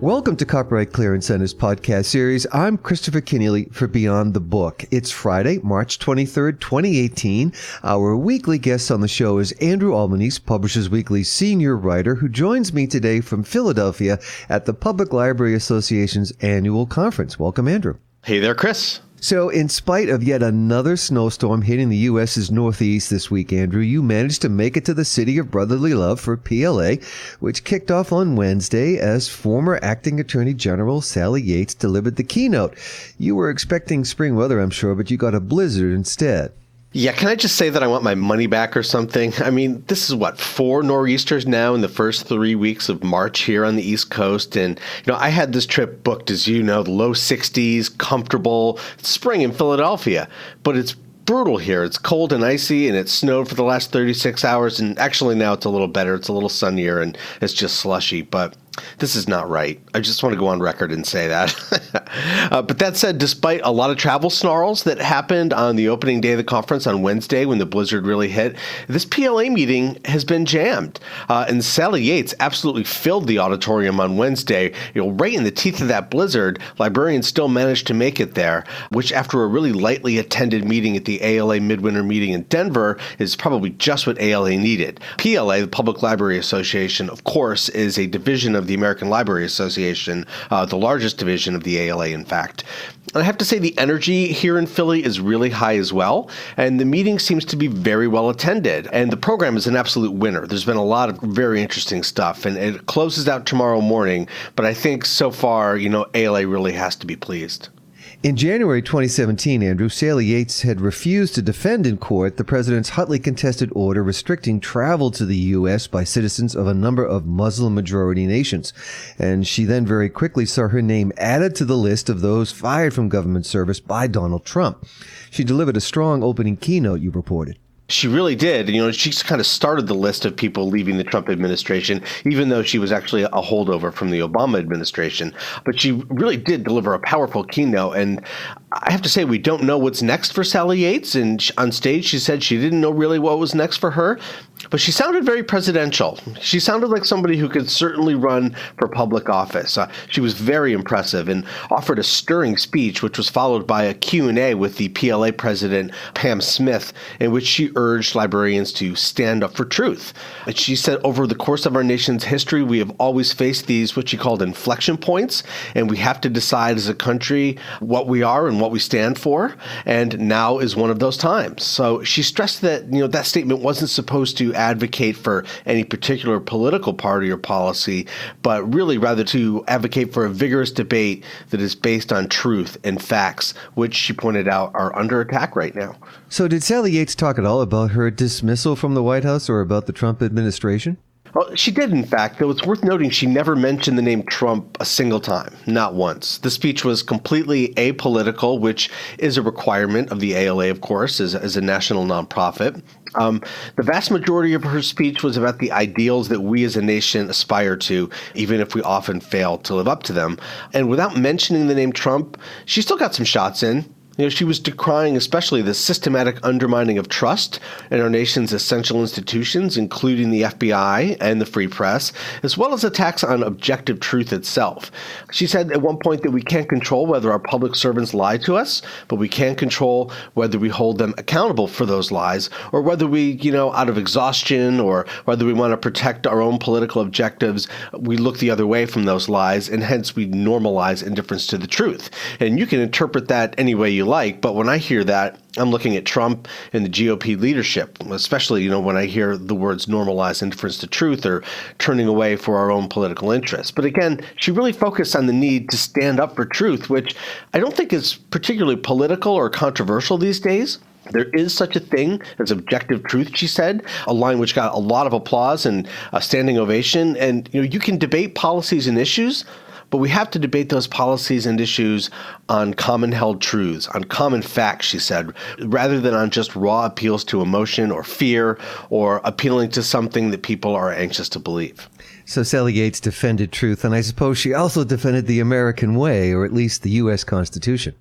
Welcome to Copyright Clearance Center's podcast series. I'm Christopher Kenneally for Beyond the Book. It's Friday, March 23rd, 2018. Our weekly guest on the show is Andrew Albanese, Publishers Weekly senior writer, who joins me today from Philadelphia at the Public Library Association's annual conference. Welcome, Andrew. Hey there, Chris. So, in spite of yet another snowstorm hitting the U.S.'s Northeast this week, Andrew, you managed to make it to the City of Brotherly Love for PLA, which kicked off on Wednesday as former Acting Attorney General Sally Yates delivered the keynote. You were expecting spring weather, I'm sure, but you got a blizzard instead. Yeah, can I just say that I want my money back or something? I mean, this is what, four nor'easters now in the first three weeks of March here on the East Coast. And, you know, I had this trip booked, as you know, the low 60s, comfortable, spring in Philadelphia. But it's brutal here. It's cold and icy, and it snowed for the last 36 hours. And actually, now it's a little better. It's a little sunnier, and it's just slushy. But this is not right. I just want to go on record and say that. uh, but that said, despite a lot of travel snarls that happened on the opening day of the conference on Wednesday when the blizzard really hit, this PLA meeting has been jammed. Uh, and Sally Yates absolutely filled the auditorium on Wednesday. You know, right in the teeth of that blizzard, librarians still managed to make it there, which after a really lightly attended meeting at the ALA Midwinter meeting in Denver is probably just what ALA needed. PLA, the Public Library Association, of course, is a division of the American Library Association, uh, the largest division of the ALA, in fact. And I have to say, the energy here in Philly is really high as well. And the meeting seems to be very well attended. And the program is an absolute winner. There's been a lot of very interesting stuff. And it closes out tomorrow morning. But I think so far, you know, ALA really has to be pleased. In January 2017, Andrew, Sally Yates had refused to defend in court the president's hotly contested order restricting travel to the U.S. by citizens of a number of Muslim majority nations. And she then very quickly saw her name added to the list of those fired from government service by Donald Trump. She delivered a strong opening keynote, you reported. She really did. You know, she kind of started the list of people leaving the Trump administration, even though she was actually a holdover from the Obama administration. But she really did deliver a powerful keynote. And I have to say, we don't know what's next for Sally Yates. And on stage, she said she didn't know really what was next for her, but she sounded very presidential. She sounded like somebody who could certainly run for public office. Uh, she was very impressive and offered a stirring speech, which was followed by a Q&A with the PLA president, Pam Smith, in which she urged librarians to stand up for truth. And she said, over the course of our nation's history, we have always faced these, what she called inflection points, and we have to decide as a country what we are and what we stand for. And now is one of those times. So she stressed that you know that statement wasn't supposed to advocate for any particular political party or policy, but really rather to advocate for a vigorous debate that is based on truth and facts, which she pointed out are under attack right now. So did Sally Yates talk at all about her dismissal from the White House or about the Trump administration? Well, she did, in fact, though it's worth noting she never mentioned the name Trump a single time, not once. The speech was completely apolitical, which is a requirement of the ALA, of course, as, as a national nonprofit. Um, the vast majority of her speech was about the ideals that we as a nation aspire to, even if we often fail to live up to them. And without mentioning the name Trump, she still got some shots in. You know, she was decrying especially the systematic undermining of trust in our nation's essential institutions, including the FBI and the free press, as well as attacks on objective truth itself. She said at one point that we can't control whether our public servants lie to us, but we can control whether we hold them accountable for those lies, or whether we, you know, out of exhaustion or whether we want to protect our own political objectives, we look the other way from those lies, and hence we normalize indifference to the truth. And you can interpret that any way you like, but when I hear that, I'm looking at Trump and the GOP leadership, especially, you know, when I hear the words normalize indifference to truth or turning away for our own political interests. But again, she really focused on the need to stand up for truth, which I don't think is particularly political or controversial these days. There is such a thing as objective truth, she said, a line which got a lot of applause and a standing ovation. And you know, you can debate policies and issues, but we have to debate those policies and issues on common held truths, on common facts, she said, rather than on just raw appeals to emotion or fear or appealing to something that people are anxious to believe. So Sally Yates defended truth, and I suppose she also defended the American way, or at least the U.S. Constitution.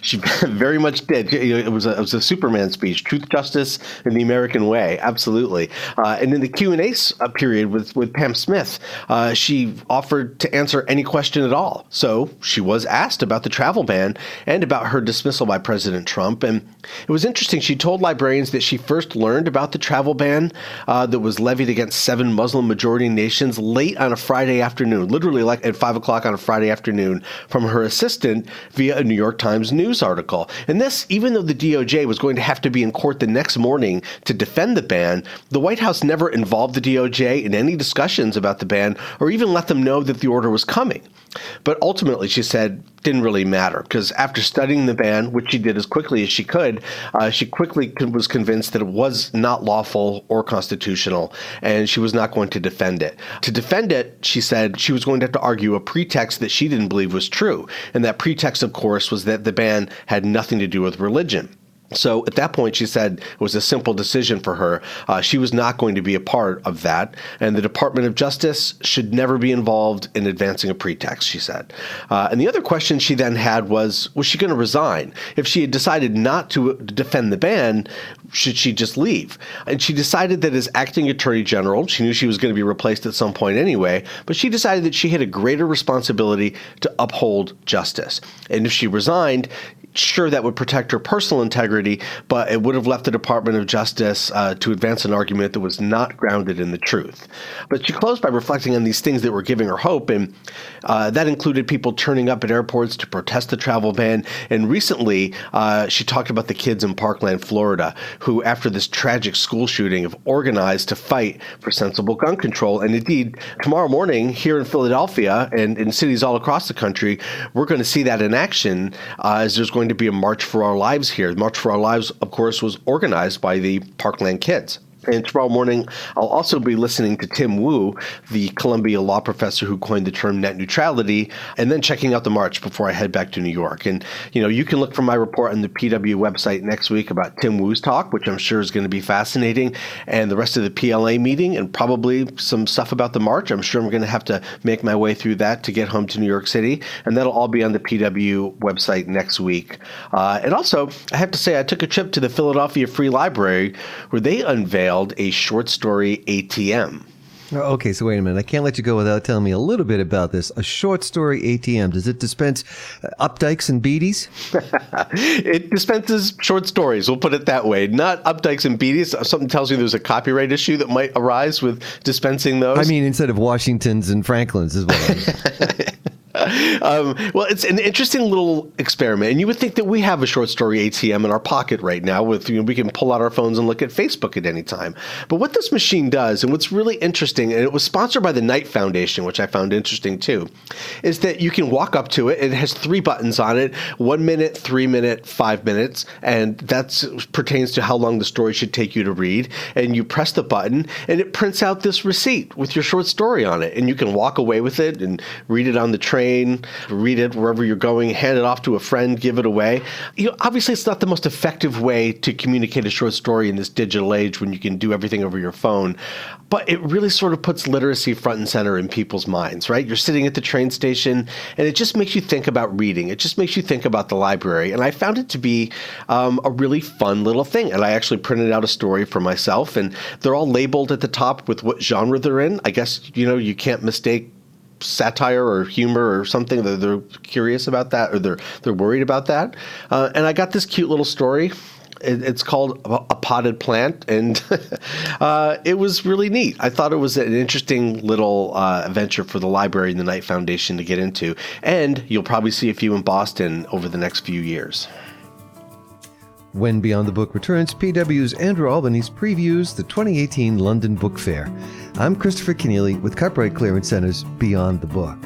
She very much did. It was a, it was a Superman speech: truth, justice, and the American way. Absolutely. Uh, and in the Q and A uh, period with with Pam Smith, uh, she offered to answer any question at all. So she was asked about the travel ban and about her dismissal by President Trump. And it was interesting. She told librarians that she first learned about the travel ban uh, that was levied against seven Muslim majority nations late on a Friday afternoon, literally like at five o'clock on a Friday afternoon, from her assistant via a New York Times news article. And this, even though the DOJ was going to have to be in court the next morning to defend the ban, the White House never involved the DOJ in any discussions about the ban or even let them know that the order was coming. But ultimately, she said, didn't really matter because after studying the ban, which she did as quickly as she could, uh, she quickly was convinced that it was not lawful or constitutional, and she was not going to defend it. To defend it, she said she was going to have to argue a pretext that she didn't believe was true. And that pretext, of course, was that the ban had nothing to do with religion. So at that point, she said it was a simple decision for her. Uh, she was not going to be a part of that. And the Department of Justice should never be involved in advancing a pretext, she said. Uh, and the other question she then had was was she going to resign? If she had decided not to defend the ban, should she just leave? And she decided that as acting attorney general, she knew she was going to be replaced at some point anyway, but she decided that she had a greater responsibility to uphold justice. And if she resigned, sure that would protect her personal integrity, but it would have left the Department of Justice uh, to advance an argument that was not grounded in the truth. But she closed by reflecting on these things that were giving her hope, and uh, that included people turning up at airports to protest the travel ban. And recently, uh, she talked about the kids in Parkland, Florida, who, after this tragic school shooting, have organized to fight for sensible gun control. And indeed, tomorrow morning here in Philadelphia and in cities all across the country, we're going to see that in action uh, as there's going to be a March for Our Lives here. March for Our Lives, of course, was organized by the Parkland Kids. And tomorrow morning, I'll also be listening to Tim Wu, the Columbia law professor who coined the term net neutrality, and then checking out the march before I head back to New York. And, you know, you can look for my report on the PW website next week about Tim Wu's talk, which I'm sure is going to be fascinating, and the rest of the PLA meeting, and probably some stuff about the march. I'm sure I'm going to have to make my way through that to get home to New York City. And that'll all be on the PW website next week. Uh, and also, I have to say, I took a trip to the Philadelphia Free Library where they unveiled a short story ATM. Okay, so wait a minute. I can't let you go without telling me a little bit about this. A short story ATM. Does it dispense uh, Updikes and Beatties? it dispenses short stories. We'll put it that way. Not Updikes and Beatties. Something tells you there's a copyright issue that might arise with dispensing those. I mean, instead of Washingtons and Franklins, is what I mean. um, well, it's an interesting little experiment, and you would think that we have a short story ATM in our pocket right now. With you know, we can pull out our phones and look at Facebook at any time. But what this machine does, and what's really interesting, and it was sponsored by the Knight Foundation, which I found interesting too, is that you can walk up to it. It has three buttons on it: one minute, three minute, five minutes, and that pertains to how long the story should take you to read. And you press the button, and it prints out this receipt with your short story on it, and you can walk away with it and read it on the train train, read it wherever you're going, hand it off to a friend, give it away. You know, obviously, it's not the most effective way to communicate a short story in this digital age when you can do everything over your phone. But it really sort of puts literacy front and center in people's minds, right? You're sitting at the train station, and it just makes you think about reading. It just makes you think about the library. And I found it to be um, a really fun little thing. And I actually printed out a story for myself, and they're all labeled at the top with what genre they're in. I guess, you know, you can't mistake satire or humor or something. They're, they're curious about that or they're they're worried about that. Uh, and I got this cute little story. It, it's called a, potted plant, and uh, it was really neat. I thought it was an interesting little uh, for the library and the Knight Foundation to get into. And you'll probably see a few in Boston over the next few years. When Beyond the Book returns, PW's Andrew Albanese previews the 2018 London Book Fair. I'm Christopher Kenneally with Copyright Clearance Center's Beyond the Book.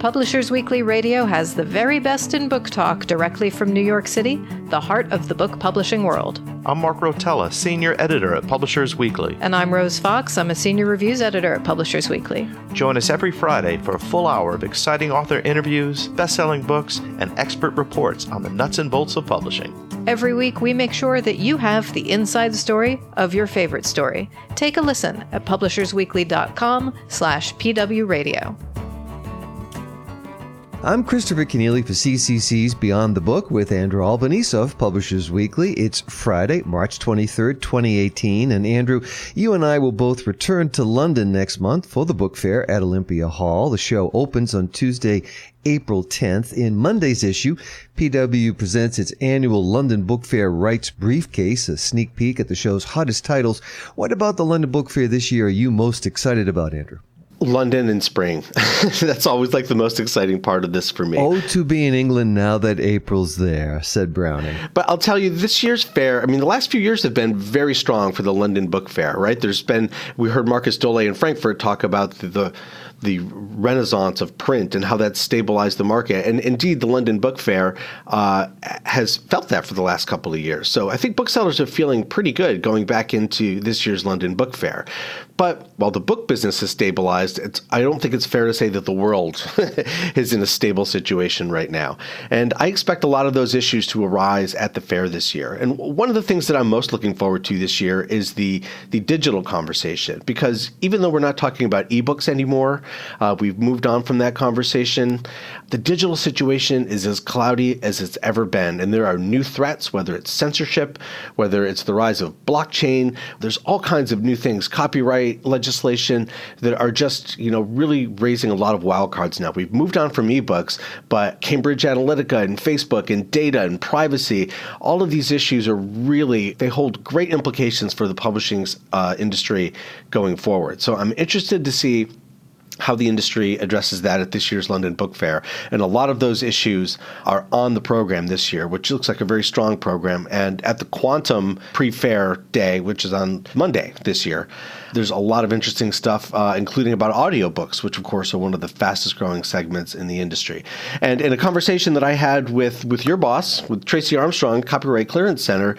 Publishers Weekly Radio has the very best in book talk directly from New York City, the heart of the book publishing world. I'm Mark Rotella, Senior Editor at Publishers Weekly. And I'm Rose Fox. I'm a Senior Reviews Editor at Publishers Weekly. Join us every Friday for a full hour of exciting author interviews, best selling books, and expert reports on the nuts and bolts of publishing. Every week, we make sure that you have the inside story of your favorite story. Take a listen at publishersweekly.com slash pwradio. I'm Christopher Kenneally for CCC's Beyond the Book with Andrew Albanese of Publishers Weekly. It's Friday, March 23rd, 2018. And Andrew, you and I will both return to London next month for the book fair at Olympia Hall. The show opens on Tuesday, April 10th. In Monday's issue, PW presents its annual London Book Fair Rights Briefcase, a sneak peek at the show's hottest titles. What about the London Book Fair this year are you most excited about, Andrew? London in spring. That's always like the most exciting part of this for me. Oh, to be in England now that April's there, said Browning. But I'll tell you, this year's fair, I mean, the last few years have been very strong for the London Book Fair, right? There's been, we heard Markus Dohle in Frankfurt talk about the, the the renaissance of print and how that stabilized the market. And indeed, the London Book Fair uh, has felt that for the last couple of years. So I think booksellers are feeling pretty good going back into this year's London Book Fair. But while the book business has stabilized, I don't think it's fair to say that the world is in a stable situation right now. And I expect a lot of those issues to arise at the fair this year. And one of the things that I'm most looking forward to this year is the the digital conversation because even though we're not talking about ebooks anymore, uh, we've moved on from that conversation. The digital situation is as cloudy as it's ever been, and there are new threats, whether it's censorship, whether it's the rise of blockchain. There's all kinds of new things, copyright legislation that are just, you know, really raising a lot of wild cards now. We've moved on from ebooks, but Cambridge Analytica and Facebook and data and privacy, all of these issues are really, they hold great implications for the publishing uh, industry going forward. So I'm interested to see how the industry addresses that at this year's London Book Fair. And a lot of those issues are on the program this year, which looks like a very strong program. And at the Quantum pre fair day, which is on Monday this year, there's a lot of interesting stuff, uh, including about audiobooks, which, of course, are one of the fastest growing segments in the industry. And in a conversation that I had with, with your boss, with Tracey Armstrong, Copyright Clearance Center,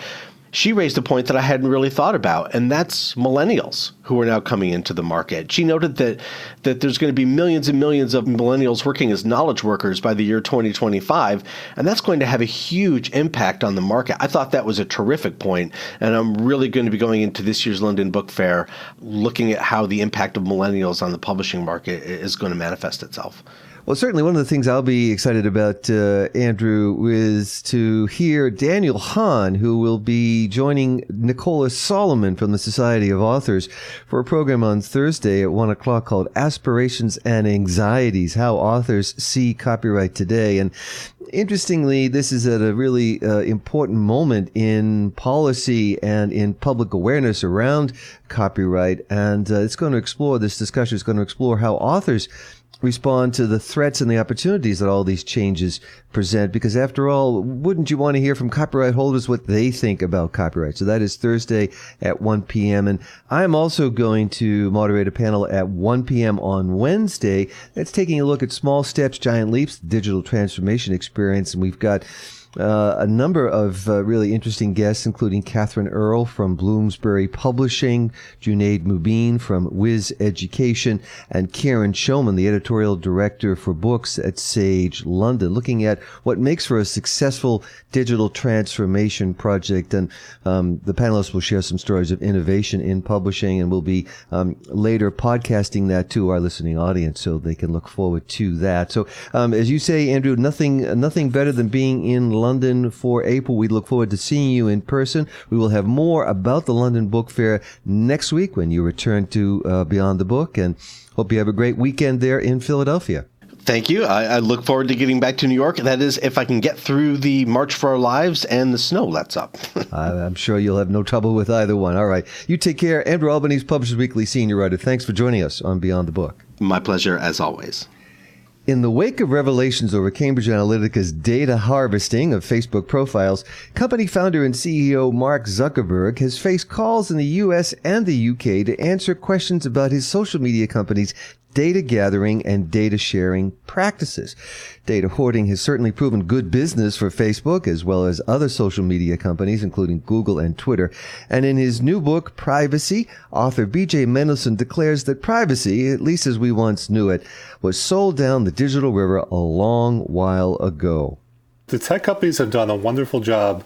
she raised a point that I hadn't really thought about, and that's millennials who are now coming into the market. She noted that that there's going to be millions and millions of millennials working as knowledge workers by the year 2025, and that's going to have a huge impact on the market. I thought that was a terrific point, and I'm really going to be going into this year's London Book Fair looking at how the impact of millennials on the publishing market is going to manifest itself. Well, certainly one of the things I'll be excited about, uh, Andrew, is to hear Daniel Hahn, who will be joining Nicola Solomon from the Society of Authors for a program on Thursday at one o'clock called Aspirations and Anxieties, How Authors See Copyright Today. And interestingly, this is at a really uh, important moment in policy and in public awareness around copyright. And uh, it's going to explore, this discussion is going to explore how authors respond to the threats and the opportunities that all these changes present. Because after all, wouldn't you want to hear from copyright holders what they think about copyright? So that is Thursday at 1 p.m. And I'm also going to moderate a panel at 1 p.m. on Wednesday that's taking a look at small steps, giant leaps, digital transformation experience. And we've got uh, a number of uh, really interesting guests, including Catherine Earle from Bloomsbury Publishing, Junaid Mubeen from Whizz Education, and Karen Schoeman, the editorial director for books at Sage London, looking at what makes for a successful digital transformation project. And um, the panelists will share some stories of innovation in publishing, and we'll be um, later podcasting that to our listening audience, so they can look forward to that. So, um, as you say, Andrew, nothing nothing better than being in London for April. We look forward to seeing you in person. We will have more about the London Book Fair next week when you return to uh, Beyond the Book. And hope you have a great weekend there in Philadelphia. Thank you. I, I, look forward to getting back to New York. That is, if I can get through the March for Our Lives and the snow lets up. I'm sure you'll have no trouble with either one. All right. You take care. Andrew Albanese, Publishers Weekly senior writer. Thanks for joining us on Beyond the Book. My pleasure, as always. In the wake of revelations over Cambridge Analytica's data harvesting of Facebook profiles, company founder and CEO Mark Zuckerberg has faced calls in the US and the UK to answer questions about his social media company's data gathering and data sharing practices. Data hoarding has certainly proven good business for Facebook as well as other social media companies, including Google and Twitter. And in his new book, Privacy, author BJ Mendelson declares that privacy, at least as we once knew it, was sold down the digital river a long while ago. The tech companies have done a wonderful job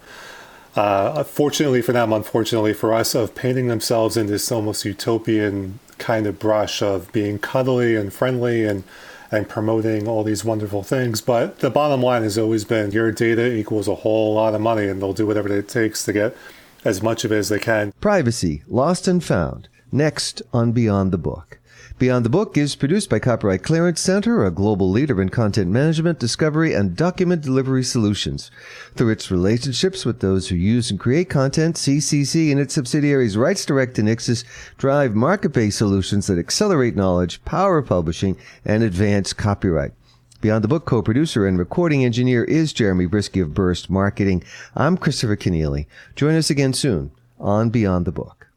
uh, fortunately for them, unfortunately for us, of painting themselves in this almost utopian kind of brush of being cuddly and friendly and and promoting all these wonderful things. But the bottom line has always been your data equals a whole lot of money, and they'll do whatever it takes to get as much of it as they can. Privacy, lost and found. Next on Beyond the Book. Beyond the Book is produced by Copyright Clearance Center, a global leader in content management, discovery, and document delivery solutions. Through its relationships with those who use and create content, CCC and its subsidiaries Rights Direct and Ixxus drive market-based solutions that accelerate knowledge, power publishing, and advance copyright. Beyond the Book co-producer and recording engineer is Jeremy Brieske of Burst Marketing. I'm Christopher Kenneally. Join us again soon on Beyond the Book.